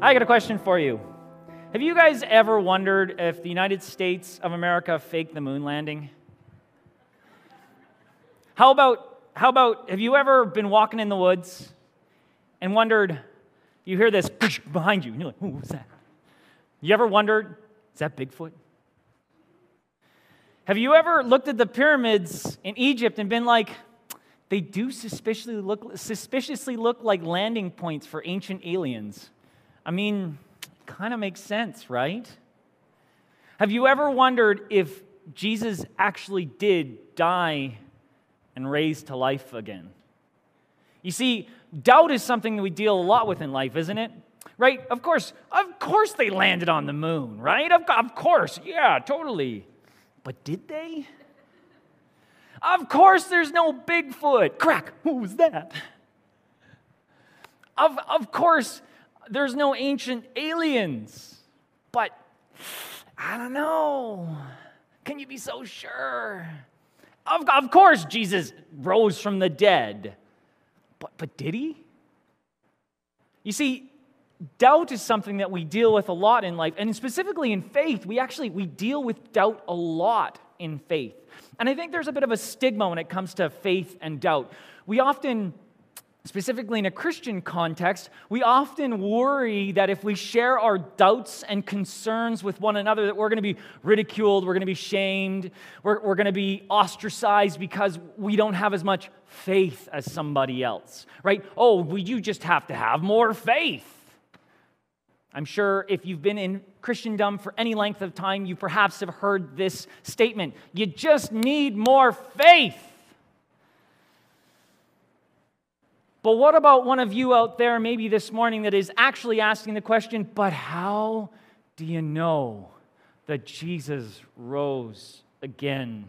I got a question for you. Have you guys ever wondered if the United States of America faked the moon landing? How about, how about, have you ever been walking in the woods and wondered, you hear this behind you, and you're like, who was that? You ever wondered, is that Bigfoot? Have you ever looked at the pyramids in Egypt and been like, they do suspiciously look, suspiciously look like landing points for ancient aliens? I mean, kind of makes sense, right? Have you ever wondered if Jesus actually did die and raise to life again? You see, doubt is something that we deal a lot with in life, isn't it? Right? Of course, of course they landed on the moon, right? Of, of course, yeah, totally. But did they? Of course, there's no Bigfoot. Crack, who was that? Of, of course, there's no ancient aliens. But I don't know. Can you be so sure? Of, of course, Jesus rose from the dead. But, but did he? You see, doubt is something that we deal with a lot in life and specifically in faith we actually we deal with doubt a lot in faith and i think there's a bit of a stigma when it comes to faith and doubt we often specifically in a Christian context, we often worry that if we share our doubts and concerns with one another, that we're going to be ridiculed, we're going to be shamed, we're, we're going to be ostracized because we don't have as much faith as somebody else, right? Oh, well, you just have to have more faith. I'm sure if you've been in Christendom for any length of time, you perhaps have heard this statement. You just need more faith. But what about one of you out there, maybe this morning, that is actually asking the question, but how do you know that Jesus rose again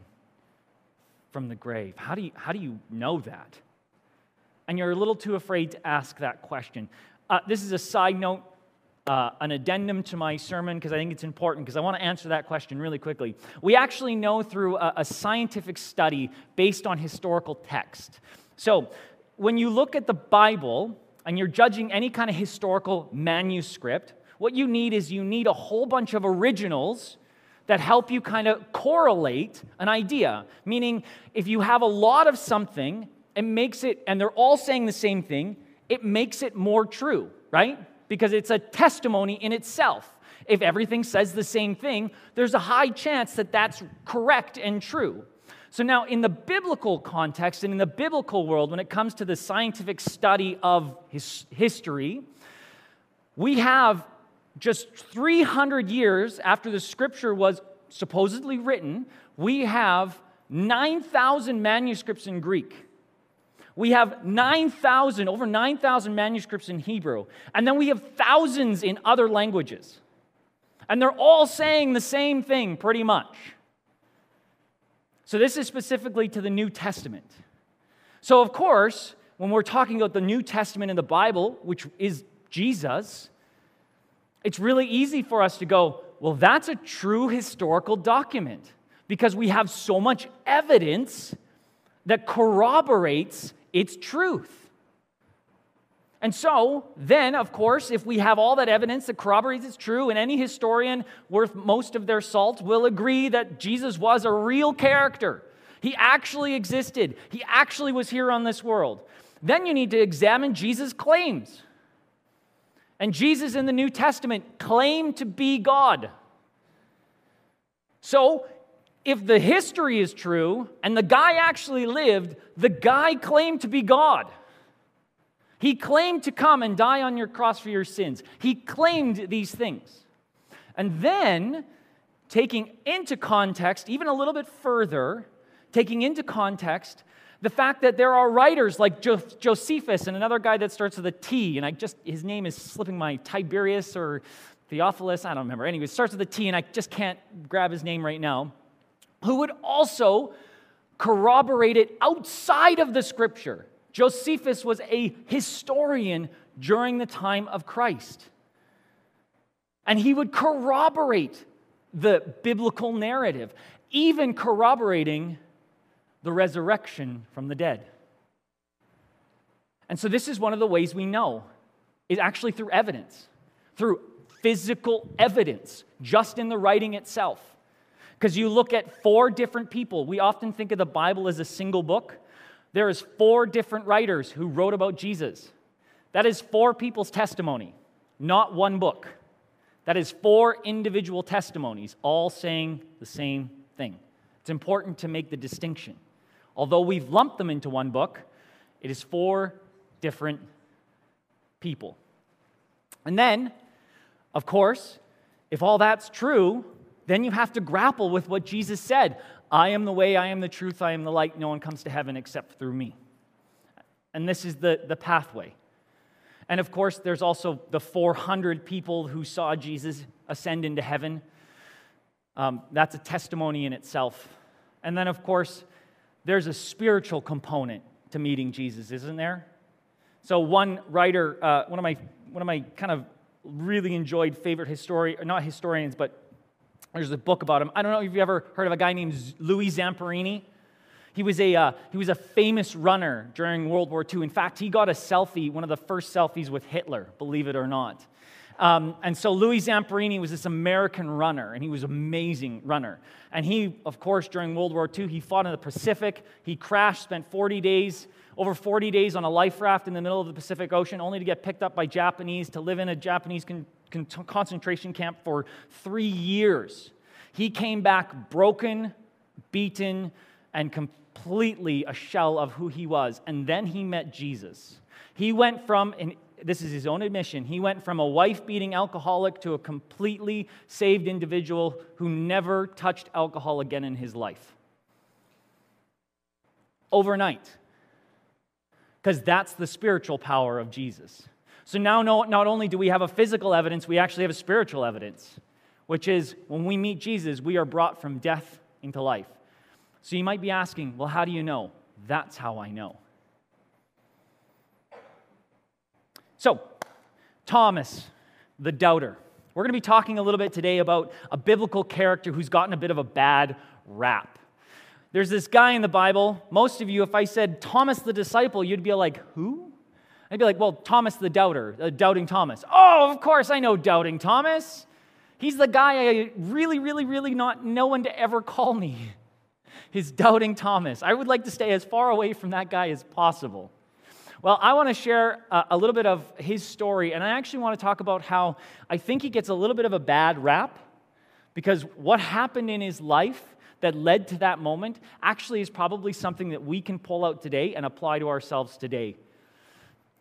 from the grave? How do you, how do you know that? And you're a little too afraid to ask that question. Uh, this is a side note, uh, an addendum to my sermon, because I think it's important, because I want to answer that question really quickly. We actually know through a, a scientific study based on historical text. So, when you look at the Bible and you're judging any kind of historical manuscript, what you need is you need a whole bunch of originals that help you kind of correlate an idea. Meaning, if you have a lot of something, it makes it, and they're all saying the same thing, it makes it more true, right? Because it's a testimony in itself. If everything says the same thing, there's a high chance that that's correct and true. So, now in the biblical context and in the biblical world, when it comes to the scientific study of his history, we have just 300 years after the scripture was supposedly written, we have 9,000 manuscripts in Greek. We have 9,000, over 9,000 manuscripts in Hebrew. And then we have thousands in other languages. And they're all saying the same thing pretty much. So, this is specifically to the New Testament. So, of course, when we're talking about the New Testament in the Bible, which is Jesus, it's really easy for us to go, well, that's a true historical document because we have so much evidence that corroborates its truth. And so, then, of course, if we have all that evidence that corroborates it's true, and any historian worth most of their salt will agree that Jesus was a real character, he actually existed, he actually was here on this world, then you need to examine Jesus' claims. And Jesus in the New Testament claimed to be God. So, if the history is true and the guy actually lived, the guy claimed to be God. He claimed to come and die on your cross for your sins. He claimed these things. And then, taking into context, even a little bit further, taking into context the fact that there are writers like Josephus and another guy that starts with a T, and I just, his name is slipping my Tiberius or Theophilus, I don't remember. Anyway, it starts with a T, and I just can't grab his name right now, who would also corroborate it outside of the scripture. Josephus was a historian during the time of Christ. And he would corroborate the biblical narrative, even corroborating the resurrection from the dead. And so, this is one of the ways we know, is actually through evidence, through physical evidence, just in the writing itself. Because you look at four different people. We often think of the Bible as a single book. There is four different writers who wrote about Jesus. That is four people's testimony, not one book. That is four individual testimonies, all saying the same thing. It's important to make the distinction. Although we've lumped them into one book, it is four different people. And then, of course, if all that's true, then you have to grapple with what Jesus said I am the way, I am the truth, I am the light. No one comes to heaven except through me. And this is the, the pathway. And of course, there's also the 400 people who saw Jesus ascend into heaven. Um, that's a testimony in itself. And then, of course, there's a spiritual component to meeting Jesus, isn't there? So, one writer, uh, one, of my, one of my kind of really enjoyed favorite historian, not historians, but there's a book about him. I don't know if you've ever heard of a guy named Louis Zamperini. He was, a, uh, he was a famous runner during World War II. In fact, he got a selfie, one of the first selfies with Hitler, believe it or not. Um, and so Louis Zamperini was this American runner, and he was an amazing runner. And he, of course, during World War II, he fought in the Pacific. He crashed, spent 40 days, over 40 days on a life raft in the middle of the Pacific Ocean, only to get picked up by Japanese, to live in a Japanese con- con- concentration camp for three years. He came back broken, beaten, and completely a shell of who he was. And then he met Jesus. He went from, and this is his own admission, he went from a wife beating alcoholic to a completely saved individual who never touched alcohol again in his life. Overnight. Because that's the spiritual power of Jesus. So now, not only do we have a physical evidence, we actually have a spiritual evidence, which is when we meet Jesus, we are brought from death into life. So you might be asking, well, how do you know? That's how I know. So, Thomas, the doubter. We're going to be talking a little bit today about a biblical character who's gotten a bit of a bad rap. There's this guy in the Bible. Most of you, if I said Thomas the disciple, you'd be like, who? I'd be like, well, Thomas the doubter, uh, doubting Thomas. Oh, of course I know doubting Thomas. He's the guy I really, really, really not no one to ever call me. He's doubting Thomas. I would like to stay as far away from that guy as possible. Well, I want to share a little bit of his story, and I actually want to talk about how I think he gets a little bit of a bad rap because what happened in his life that led to that moment actually is probably something that we can pull out today and apply to ourselves today.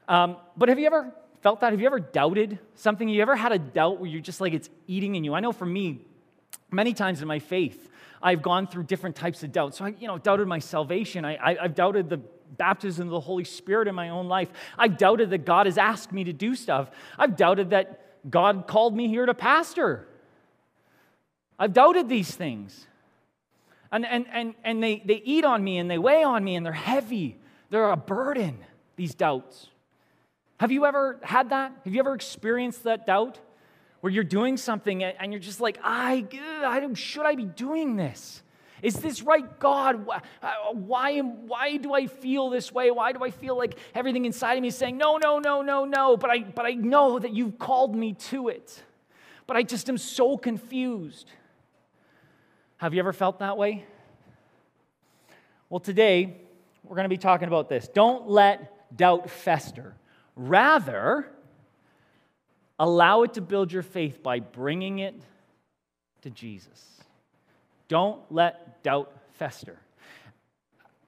Um, but have you ever felt that? Have you ever doubted something? You ever had a doubt where you're just like it's eating in you? I know for me, many times in my faith, I've gone through different types of doubts. So I, you know, doubted my salvation. I, I, I've doubted the baptism of the Holy Spirit in my own life. I've doubted that God has asked me to do stuff. I've doubted that God called me here to pastor. I've doubted these things. And, and, and, and they, they eat on me and they weigh on me and they're heavy. They're a burden, these doubts. Have you ever had that? Have you ever experienced that doubt? Where you're doing something and you're just like, I, I should I be doing this? Is this right, God? Uh, why, why, why do I feel this way? Why do I feel like everything inside of me is saying, no, no, no, no, no? But I, but I know that you've called me to it. But I just am so confused. Have you ever felt that way? Well, today we're going to be talking about this. Don't let doubt fester. Rather, allow it to build your faith by bringing it to Jesus. Don't let doubt fester.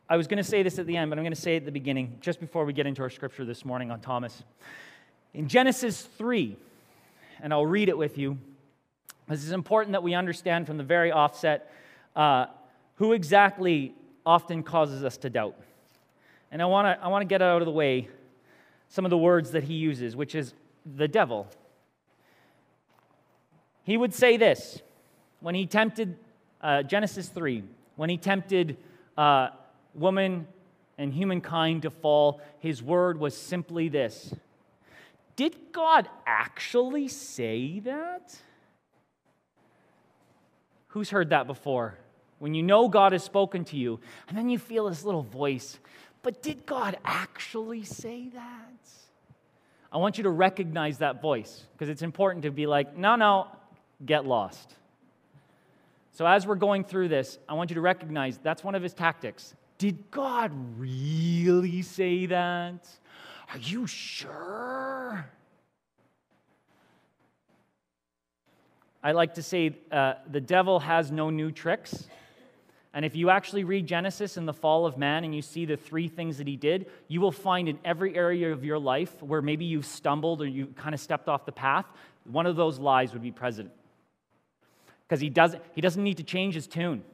I was going to say this at the end, but I'm going to say it at the beginning, just before we get into our scripture this morning on Thomas. In Genesis 3, and I'll read it with you, this is important that we understand from the very offset uh, who exactly often causes us to doubt. And I want to I want to get out of the way some of the words that he uses, which is the devil. He would say this when he tempted uh, Genesis 3, when he tempted uh, woman and humankind to fall, his word was simply this Did God actually say that? Who's heard that before? When you know God has spoken to you, and then you feel this little voice, but did God actually say that? I want you to recognize that voice because it's important to be like, no, no, get lost. So, as we're going through this, I want you to recognize that's one of his tactics. Did God really say that? Are you sure? I like to say uh, the devil has no new tricks. And if you actually read Genesis and the fall of man and you see the three things that he did, you will find in every area of your life where maybe you've stumbled or you kind of stepped off the path, one of those lies would be present. Because he doesn't, he doesn't need to change his tune.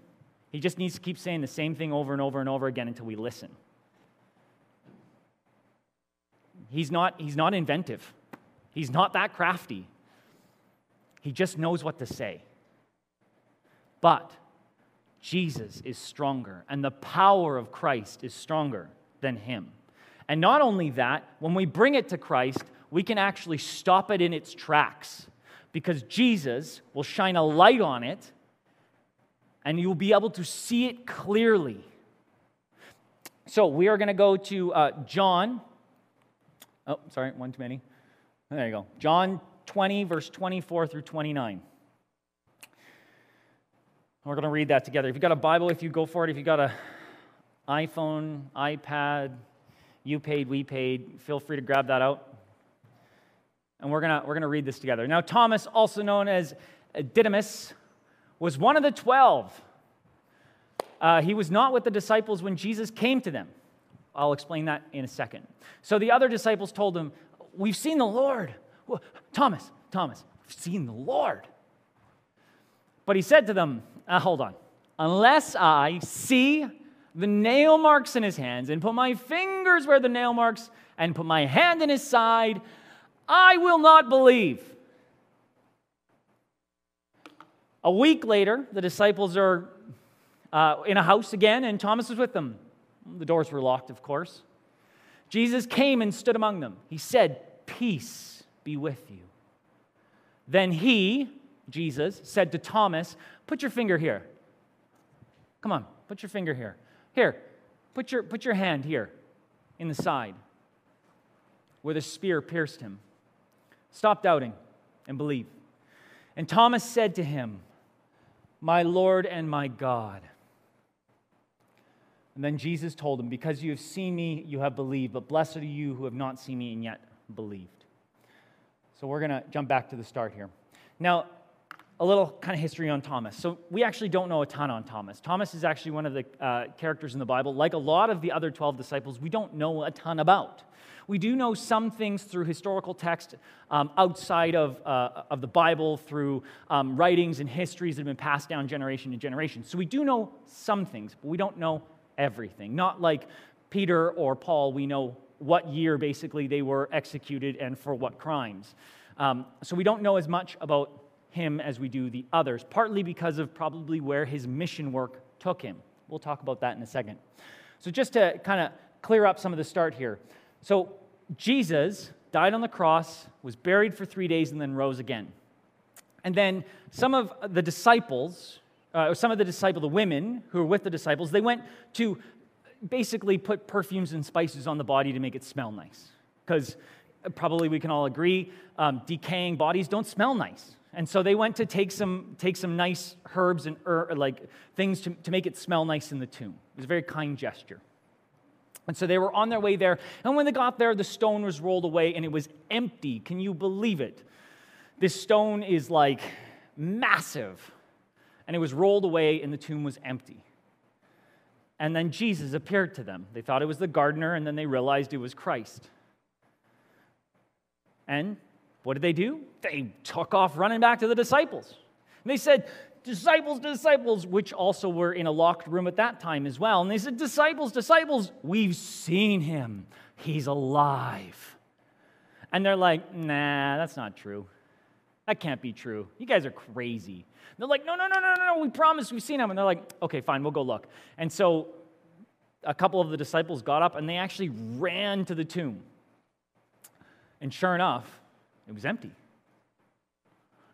He just needs to keep saying the same thing over and over and over again until we listen. He's not, he's not inventive, he's not that crafty. He just knows what to say. But Jesus is stronger, and the power of Christ is stronger than him. And not only that, when we bring it to Christ, we can actually stop it in its tracks because Jesus will shine a light on it and you'll be able to see it clearly. So we are going to go to uh, John. Oh, sorry, one too many. There you go. John 20, verse 24 through 29. We're going to read that together. If you've got a Bible, if you go for it, if you've got an iPhone, iPad, you paid, we paid, feel free to grab that out. And we're going we're going to read this together. Now, Thomas, also known as Didymus, was one of the twelve. Uh, he was not with the disciples when Jesus came to them. I'll explain that in a second. So the other disciples told him, We've seen the Lord. Thomas, Thomas, I've seen the Lord. But he said to them, uh, hold on. Unless I see the nail marks in his hands and put my fingers where the nail marks and put my hand in his side, I will not believe. A week later, the disciples are uh, in a house again, and Thomas is with them. The doors were locked, of course. Jesus came and stood among them. He said, Peace be with you. Then he, Jesus, said to Thomas, Put your finger here. Come on, put your finger here. Here, put your, put your hand here in the side where the spear pierced him. Stop doubting and believe. And Thomas said to him, My Lord and my God. And then Jesus told him, Because you have seen me, you have believed, but blessed are you who have not seen me and yet believed. So we're going to jump back to the start here. Now, a little kind of history on Thomas. So, we actually don't know a ton on Thomas. Thomas is actually one of the uh, characters in the Bible. Like a lot of the other 12 disciples, we don't know a ton about. We do know some things through historical text um, outside of, uh, of the Bible, through um, writings and histories that have been passed down generation to generation. So, we do know some things, but we don't know everything. Not like Peter or Paul, we know what year basically they were executed and for what crimes. Um, so, we don't know as much about him as we do the others, partly because of probably where his mission work took him. We'll talk about that in a second. So, just to kind of clear up some of the start here. So, Jesus died on the cross, was buried for three days, and then rose again. And then some of the disciples, uh, some of the disciples, the women who were with the disciples, they went to basically put perfumes and spices on the body to make it smell nice. Because probably we can all agree, um, decaying bodies don't smell nice. And so they went to take some, take some nice herbs and er, like things to, to make it smell nice in the tomb. It was a very kind gesture. And so they were on their way there. And when they got there, the stone was rolled away and it was empty. Can you believe it? This stone is like massive. And it was rolled away and the tomb was empty. And then Jesus appeared to them. They thought it was the gardener, and then they realized it was Christ. And what did they do? They took off running back to the disciples. And they said, Disciples, disciples, which also were in a locked room at that time as well. And they said, Disciples, disciples, we've seen him. He's alive. And they're like, Nah, that's not true. That can't be true. You guys are crazy. And they're like, No, no, no, no, no, we promise we've seen him. And they're like, Okay, fine, we'll go look. And so a couple of the disciples got up and they actually ran to the tomb. And sure enough, it was empty.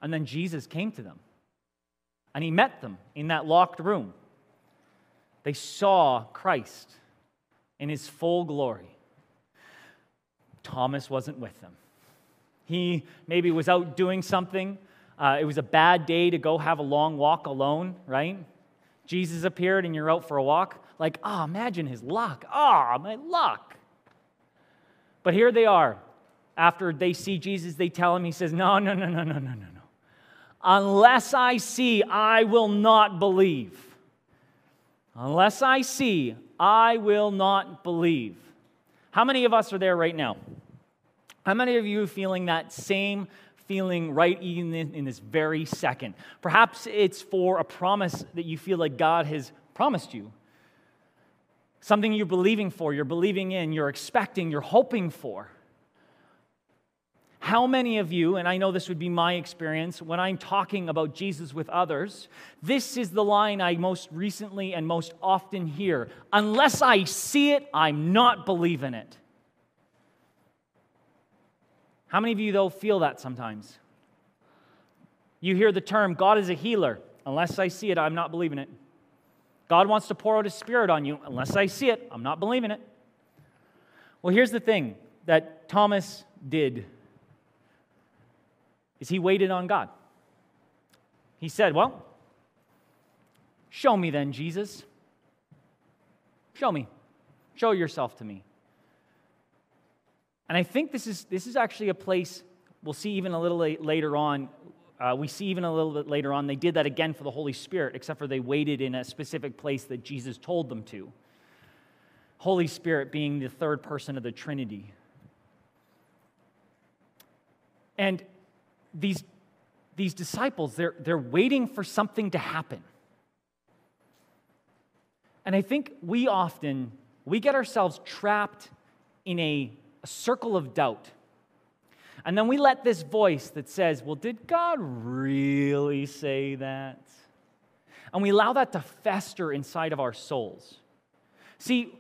And then Jesus came to them and he met them in that locked room. They saw Christ in his full glory. Thomas wasn't with them. He maybe was out doing something. Uh, it was a bad day to go have a long walk alone, right? Jesus appeared and you're out for a walk. Like, oh, imagine his luck. Oh, my luck. But here they are. After they see Jesus, they tell him, he says, No, no, no, no, no, no, no, no. Unless I see, I will not believe. Unless I see, I will not believe. How many of us are there right now? How many of you are feeling that same feeling right in, in this very second? Perhaps it's for a promise that you feel like God has promised you. Something you're believing for, you're believing in, you're expecting, you're hoping for. How many of you, and I know this would be my experience when I'm talking about Jesus with others, this is the line I most recently and most often hear unless I see it, I'm not believing it. How many of you, though, feel that sometimes? You hear the term, God is a healer. Unless I see it, I'm not believing it. God wants to pour out his spirit on you. Unless I see it, I'm not believing it. Well, here's the thing that Thomas did is he waited on God. He said, Well, show me then, Jesus. Show me. Show yourself to me. And I think this is, this is actually a place we'll see even a little later on. Uh, we see even a little bit later on, they did that again for the Holy Spirit, except for they waited in a specific place that Jesus told them to. Holy Spirit being the third person of the Trinity. And these, these disciples, they're, they're waiting for something to happen. And I think we often, we get ourselves trapped in a, a circle of doubt. And then we let this voice that says, Well, did God really say that? And we allow that to fester inside of our souls. See,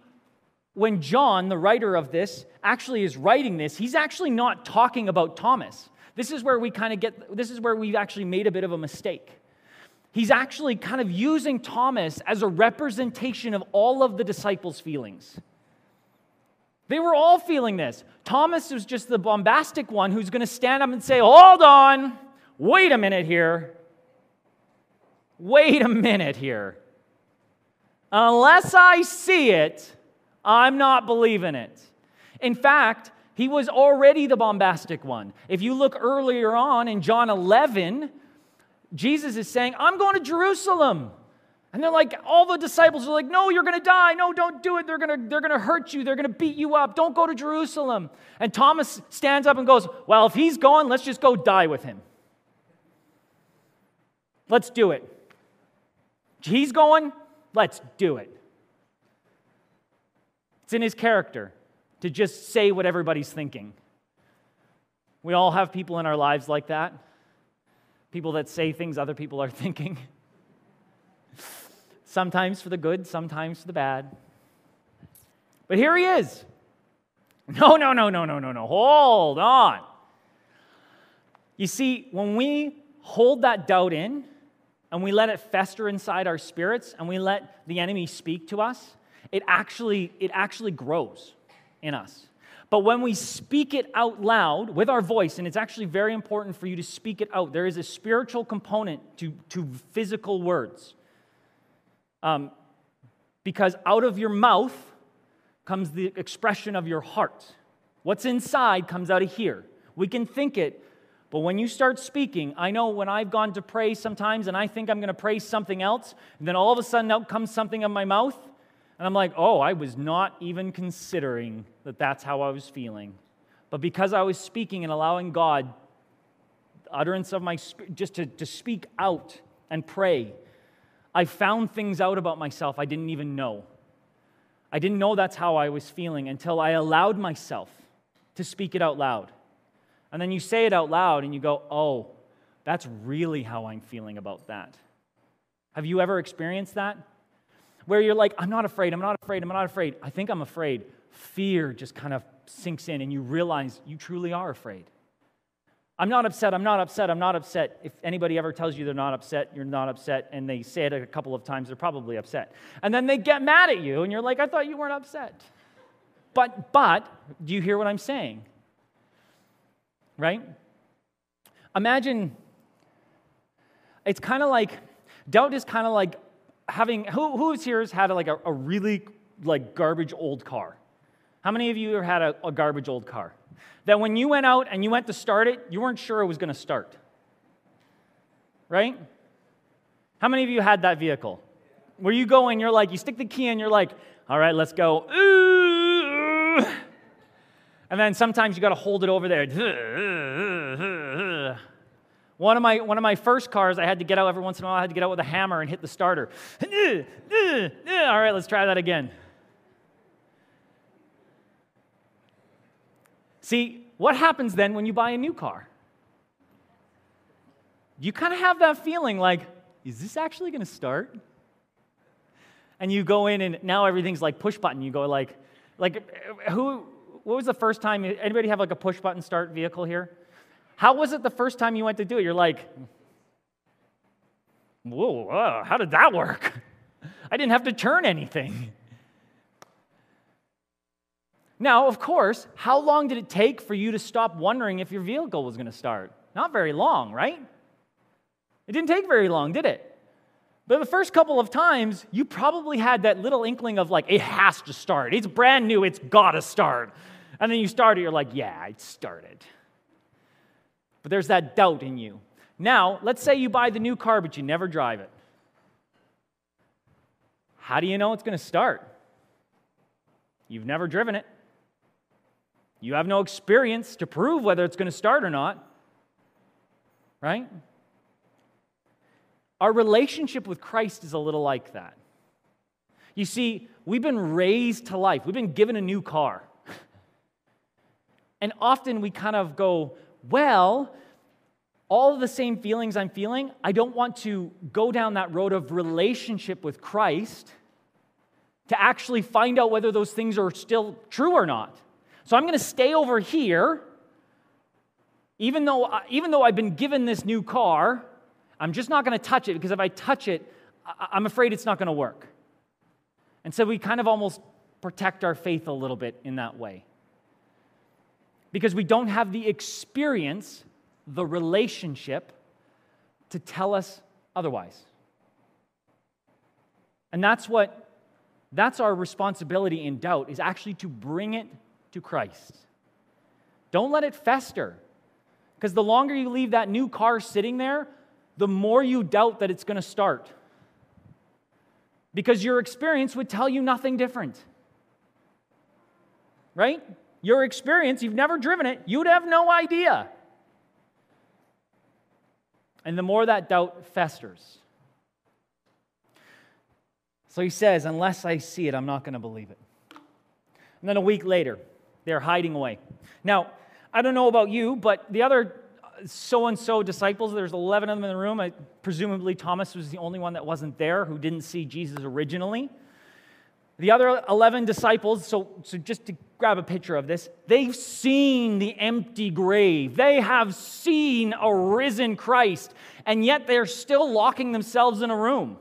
when John, the writer of this, actually is writing this, he's actually not talking about Thomas. This is where we kind of get, this is where we've actually made a bit of a mistake. He's actually kind of using Thomas as a representation of all of the disciples' feelings. They were all feeling this. Thomas was just the bombastic one who's going to stand up and say, Hold on, wait a minute here. Wait a minute here. Unless I see it, I'm not believing it. In fact, he was already the bombastic one. If you look earlier on in John 11, Jesus is saying, I'm going to Jerusalem. And they're like, all the disciples are like, no, you're going to die. No, don't do it. They're going to, they're going to hurt you. They're going to beat you up. Don't go to Jerusalem. And Thomas stands up and goes, well, if he's going, let's just go die with him. Let's do it. He's going, let's do it. It's in his character to just say what everybody's thinking. We all have people in our lives like that. People that say things other people are thinking. Sometimes for the good, sometimes for the bad. But here he is. No, no, no, no, no, no, no. Hold on. You see, when we hold that doubt in and we let it fester inside our spirits and we let the enemy speak to us, it actually, it actually grows in us. But when we speak it out loud with our voice, and it's actually very important for you to speak it out, there is a spiritual component to, to physical words. Um, because out of your mouth comes the expression of your heart. What's inside comes out of here. We can think it, but when you start speaking, I know when I've gone to pray sometimes and I think I'm going to pray something else, and then all of a sudden out comes something of my mouth, and I'm like, oh, I was not even considering that that's how I was feeling. But because I was speaking and allowing God, utterance of my just to, to speak out and pray, I found things out about myself I didn't even know. I didn't know that's how I was feeling until I allowed myself to speak it out loud. And then you say it out loud and you go, oh, that's really how I'm feeling about that. Have you ever experienced that? where you're like, I'm not afraid, I'm not afraid, I'm not afraid. I think I'm afraid. Fear just kind of sinks in and you realize you truly are afraid. I'm not upset, I'm not upset, I'm not upset. If anybody ever tells you they're not upset, you're not upset, and they say it a couple of times, they're probably upset. And then they get mad at you, and you're like, I thought you weren't upset. But, but, do you hear what I'm saying? right? Imagine it's kind of like doubt is kind of like having who who's here has had like a, a, really like garbage old car. How many of you have had a, a garbage old car? That when you went out and you went to start it, you weren't sure it was going to start. Right? How many of you had that vehicle? Where you go and you're like, you stick the key in, you're like, all right, let's go. Ooh. And then sometimes you got to hold it over there. One of, my, one of my first cars, I had to get out every once in a while, I had to get out with a hammer and hit the starter. All right, let's try that again. See, what happens then when you buy a new car? You kind of have that feeling like, is this actually going to start? And you go in and now everything's like push button. You go like, like who, what was the first time, anybody have like a push button start vehicle here? How was it the first time you went to do it? You're like, whoa, whoa how did that work? I didn't have to turn anything. Now, of course, how long did it take for you to stop wondering if your vehicle was going to start? Not very long, right? It didn't take very long, did it? But the first couple of times, you probably had that little inkling of like, it has to start. It's brand new, it's got to start. And then you start it, you're like, yeah, it started. But there's that doubt in you. Now, let's say you buy the new car, but you never drive it. How do you know it's going to start? You've never driven it. You have no experience to prove whether it's going to start or not. Right? Our relationship with Christ is a little like that. You see, we've been raised to life, we've been given a new car. And often we kind of go, well, all the same feelings I'm feeling, I don't want to go down that road of relationship with Christ to actually find out whether those things are still true or not. So I'm going to stay over here, even though, uh, even though I've been given this new car, I'm just not going to touch it because if I touch it, I'm afraid it's not going to work. And so we kind of almost protect our faith a little bit in that way because we don't have the experience, the relationship to tell us otherwise. And that's what that's our responsibility in doubt is actually to bring it to Christ. Don't let it fester. Because the longer you leave that new car sitting there, the more you doubt that it's going to start. Because your experience would tell you nothing different. Right? your experience, you've never driven it, you'd have no idea. And the more that doubt festers. So he says, Unless I see it, I'm not going to believe it. And then a week later, they're hiding away. Now, I don't know about you, but the other so and so disciples, there's 11 of them in the room. I, presumably, Thomas was the only one that wasn't there who didn't see Jesus originally. The other 11 disciples, so, so just to grab a picture of this, they've seen the empty grave. They have seen a risen Christ, and yet they're still locking themselves in a room.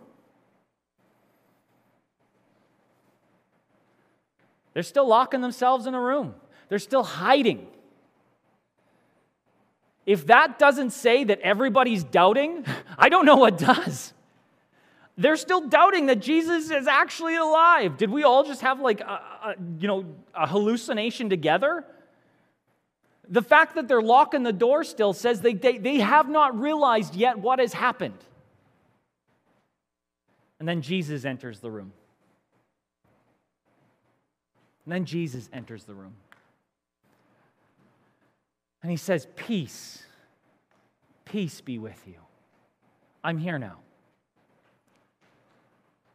They're still locking themselves in a room. They're still hiding. If that doesn't say that everybody's doubting, I don't know what does. They're still doubting that Jesus is actually alive. Did we all just have like a, a, you know a hallucination together? The fact that they're locking the door still says they, they, they have not realized yet what has happened. And then Jesus enters the room. And then Jesus enters the room. And he says, Peace, peace be with you. I'm here now.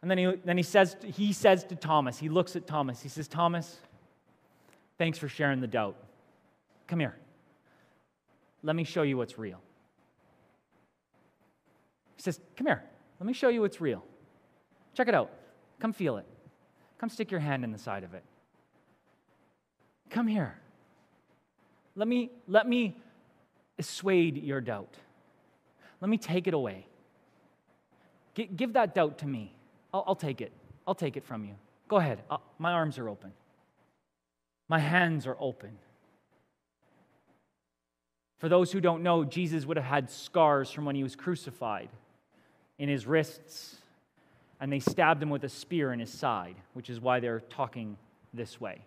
And then he, then he, says, he says to Thomas, he looks at Thomas, he says, Thomas, thanks for sharing the doubt. Come here. Let me show you what's real. He says, Come here. Let me show you what's real. Check it out. Come feel it. Come stick your hand in the side of it. Come here. Let me, let me assuade your doubt. Let me take it away. G- give that doubt to me. I'll, I'll take it. I'll take it from you. Go ahead. I'll, my arms are open, my hands are open. For those who don't know, Jesus would have had scars from when he was crucified in his wrists, and they stabbed him with a spear in his side, which is why they're talking this way.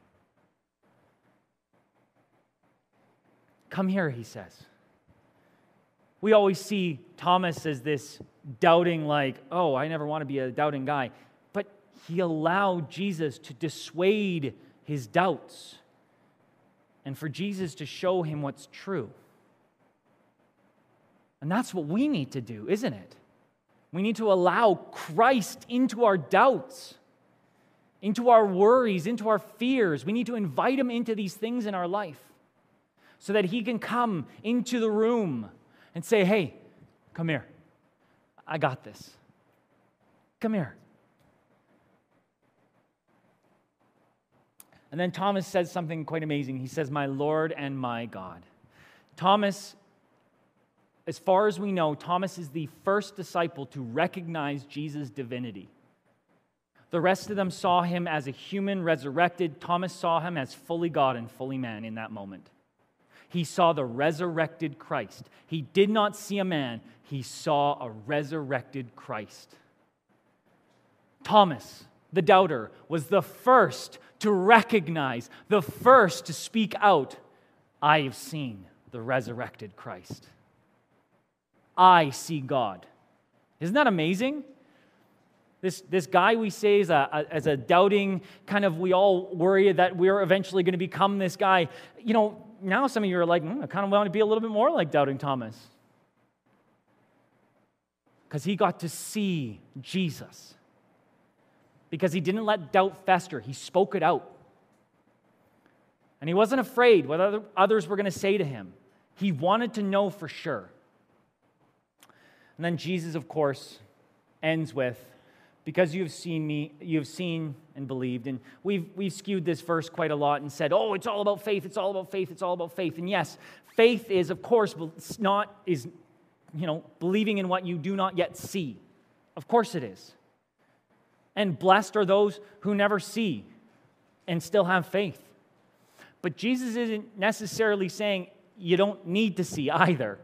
Come here, he says. We always see Thomas as this doubting, like, oh, I never want to be a doubting guy. But he allowed Jesus to dissuade his doubts and for Jesus to show him what's true. And that's what we need to do, isn't it? We need to allow Christ into our doubts, into our worries, into our fears. We need to invite him into these things in our life so that he can come into the room and say, Hey, come here. I got this. Come here. And then Thomas says something quite amazing. He says, My Lord and my God. Thomas, as far as we know, Thomas is the first disciple to recognize Jesus' divinity. The rest of them saw him as a human resurrected. Thomas saw him as fully God and fully man in that moment. He saw the resurrected Christ. He did not see a man, he saw a resurrected Christ. Thomas, the doubter, was the first to recognize, the first to speak out I have seen the resurrected Christ. I see God. Isn't that amazing? This, this guy we say is a, a, as a doubting kind of, we all worry that we're eventually going to become this guy. You know, now some of you are like, mm, I kind of want to be a little bit more like doubting Thomas. Because he got to see Jesus. Because he didn't let doubt fester, he spoke it out. And he wasn't afraid what other, others were going to say to him. He wanted to know for sure. And then Jesus, of course, ends with, because you have seen me, you have seen and believed. And we've, we've skewed this verse quite a lot and said, oh, it's all about faith, it's all about faith, it's all about faith. And yes, faith is, of course, not, is, you know, believing in what you do not yet see. Of course it is. And blessed are those who never see and still have faith. But Jesus isn't necessarily saying you don't need to see either.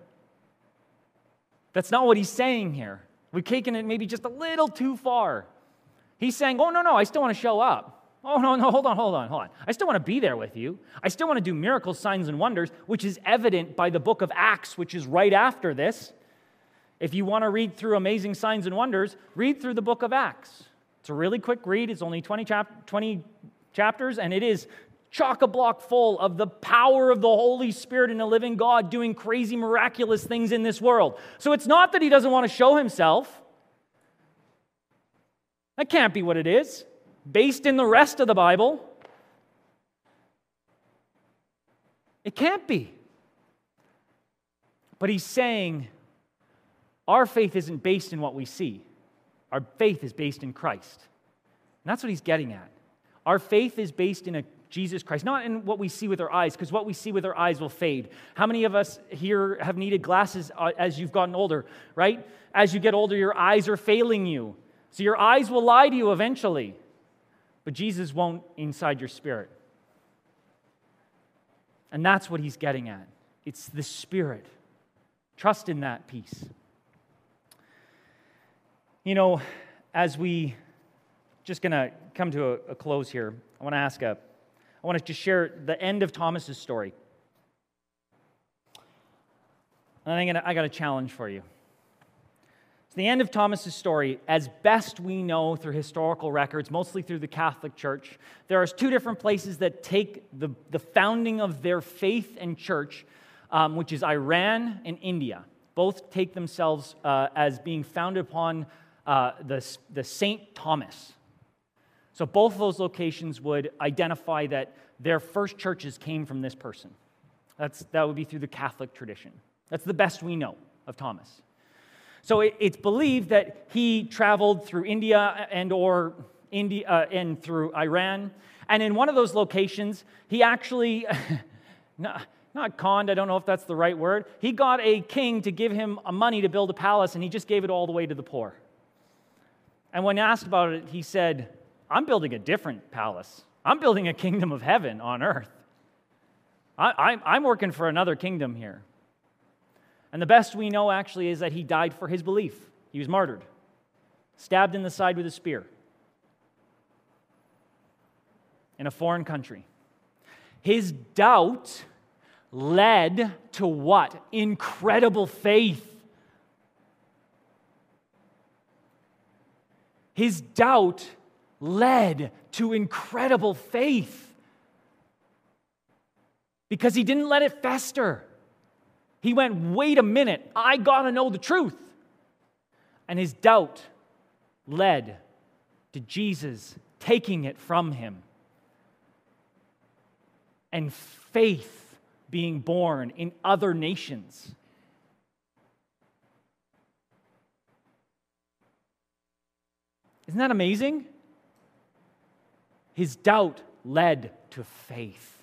That's not what he's saying here. We've taken it maybe just a little too far. He's saying, oh, no, no, I still want to show up. Oh, no, no, hold on, hold on, hold on. I still want to be there with you. I still want to do miracles, signs, and wonders, which is evident by the book of Acts, which is right after this. If you want to read through amazing signs and wonders, read through the book of Acts. It's a really quick read, it's only 20, chap- 20 chapters, and it is chock a block full of the power of the Holy Spirit and the living God doing crazy, miraculous things in this world. So it's not that he doesn't want to show himself. That can't be what it is, based in the rest of the Bible. It can't be. But he's saying our faith isn't based in what we see, our faith is based in Christ. And that's what he's getting at. Our faith is based in a Jesus Christ, not in what we see with our eyes, because what we see with our eyes will fade. How many of us here have needed glasses uh, as you've gotten older, right? As you get older, your eyes are failing you. So your eyes will lie to you eventually, but Jesus won't inside your spirit. And that's what he's getting at. It's the spirit. Trust in that peace. You know, as we just going to come to a, a close here, I want to ask a I want to just share the end of Thomas's story. And I'm gonna, I got a challenge for you. It's the end of Thomas's story, as best we know through historical records, mostly through the Catholic Church. There are two different places that take the, the founding of their faith and church, um, which is Iran and India. Both take themselves uh, as being founded upon uh, the, the Saint Thomas. So both of those locations would identify that their first churches came from this person. That's, that would be through the Catholic tradition. That's the best we know of Thomas. So it, it's believed that he traveled through India and or India uh, and through Iran. And in one of those locations, he actually, not, not conned, I don't know if that's the right word, he got a king to give him money to build a palace, and he just gave it all the way to the poor. And when asked about it, he said, I'm building a different palace. I'm building a kingdom of heaven on earth. I, am working for another kingdom here. And the best we know actually is that he died for his belief. He was martyred, stabbed in the side with a spear in a foreign country. His doubt led to what? Incredible faith. His doubt led to incredible faith because he didn't let it fester. He went, wait a minute, I gotta know the truth. And his doubt led to Jesus taking it from him and faith being born in other nations. Isn't that amazing? His doubt led to faith.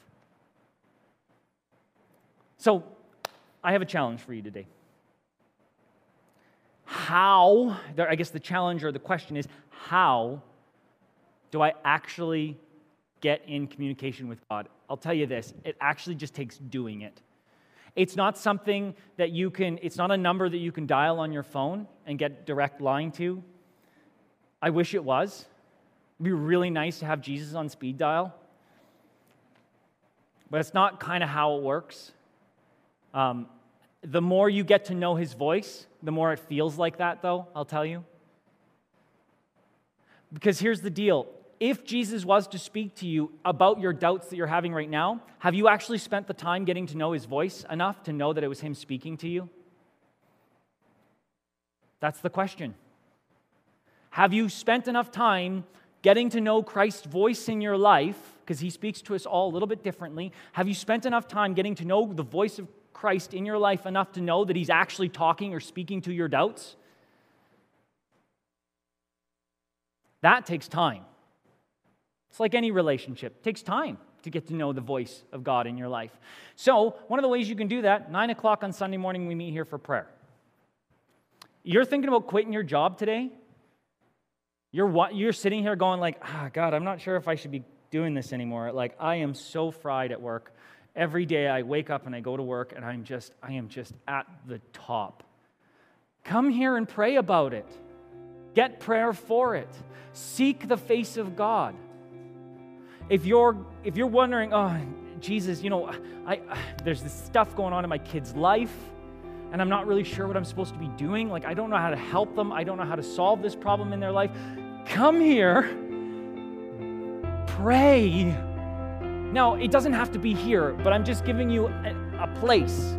So, I have a challenge for you today. How, I guess the challenge or the question is, how do I actually get in communication with God? I'll tell you this it actually just takes doing it. It's not something that you can, it's not a number that you can dial on your phone and get direct line to. I wish it was. It'd be really nice to have Jesus on speed dial. But it's not kind of how it works. Um, the more you get to know his voice, the more it feels like that, though, I'll tell you. Because here's the deal if Jesus was to speak to you about your doubts that you're having right now, have you actually spent the time getting to know his voice enough to know that it was him speaking to you? That's the question. Have you spent enough time getting to know Christ's voice in your life? Because he speaks to us all a little bit differently. Have you spent enough time getting to know the voice of Christ in your life enough to know that he's actually talking or speaking to your doubts? That takes time. It's like any relationship, it takes time to get to know the voice of God in your life. So, one of the ways you can do that, 9 o'clock on Sunday morning, we meet here for prayer. You're thinking about quitting your job today? You're, you're sitting here going like, ah, God, I'm not sure if I should be doing this anymore. Like, I am so fried at work. Every day I wake up and I go to work and I'm just, I am just at the top. Come here and pray about it. Get prayer for it. Seek the face of God. If you're, if you're wondering, oh, Jesus, you know, I, I, there's this stuff going on in my kid's life and I'm not really sure what I'm supposed to be doing. Like, I don't know how to help them. I don't know how to solve this problem in their life. Come here, pray. Now, it doesn't have to be here, but I'm just giving you a, a place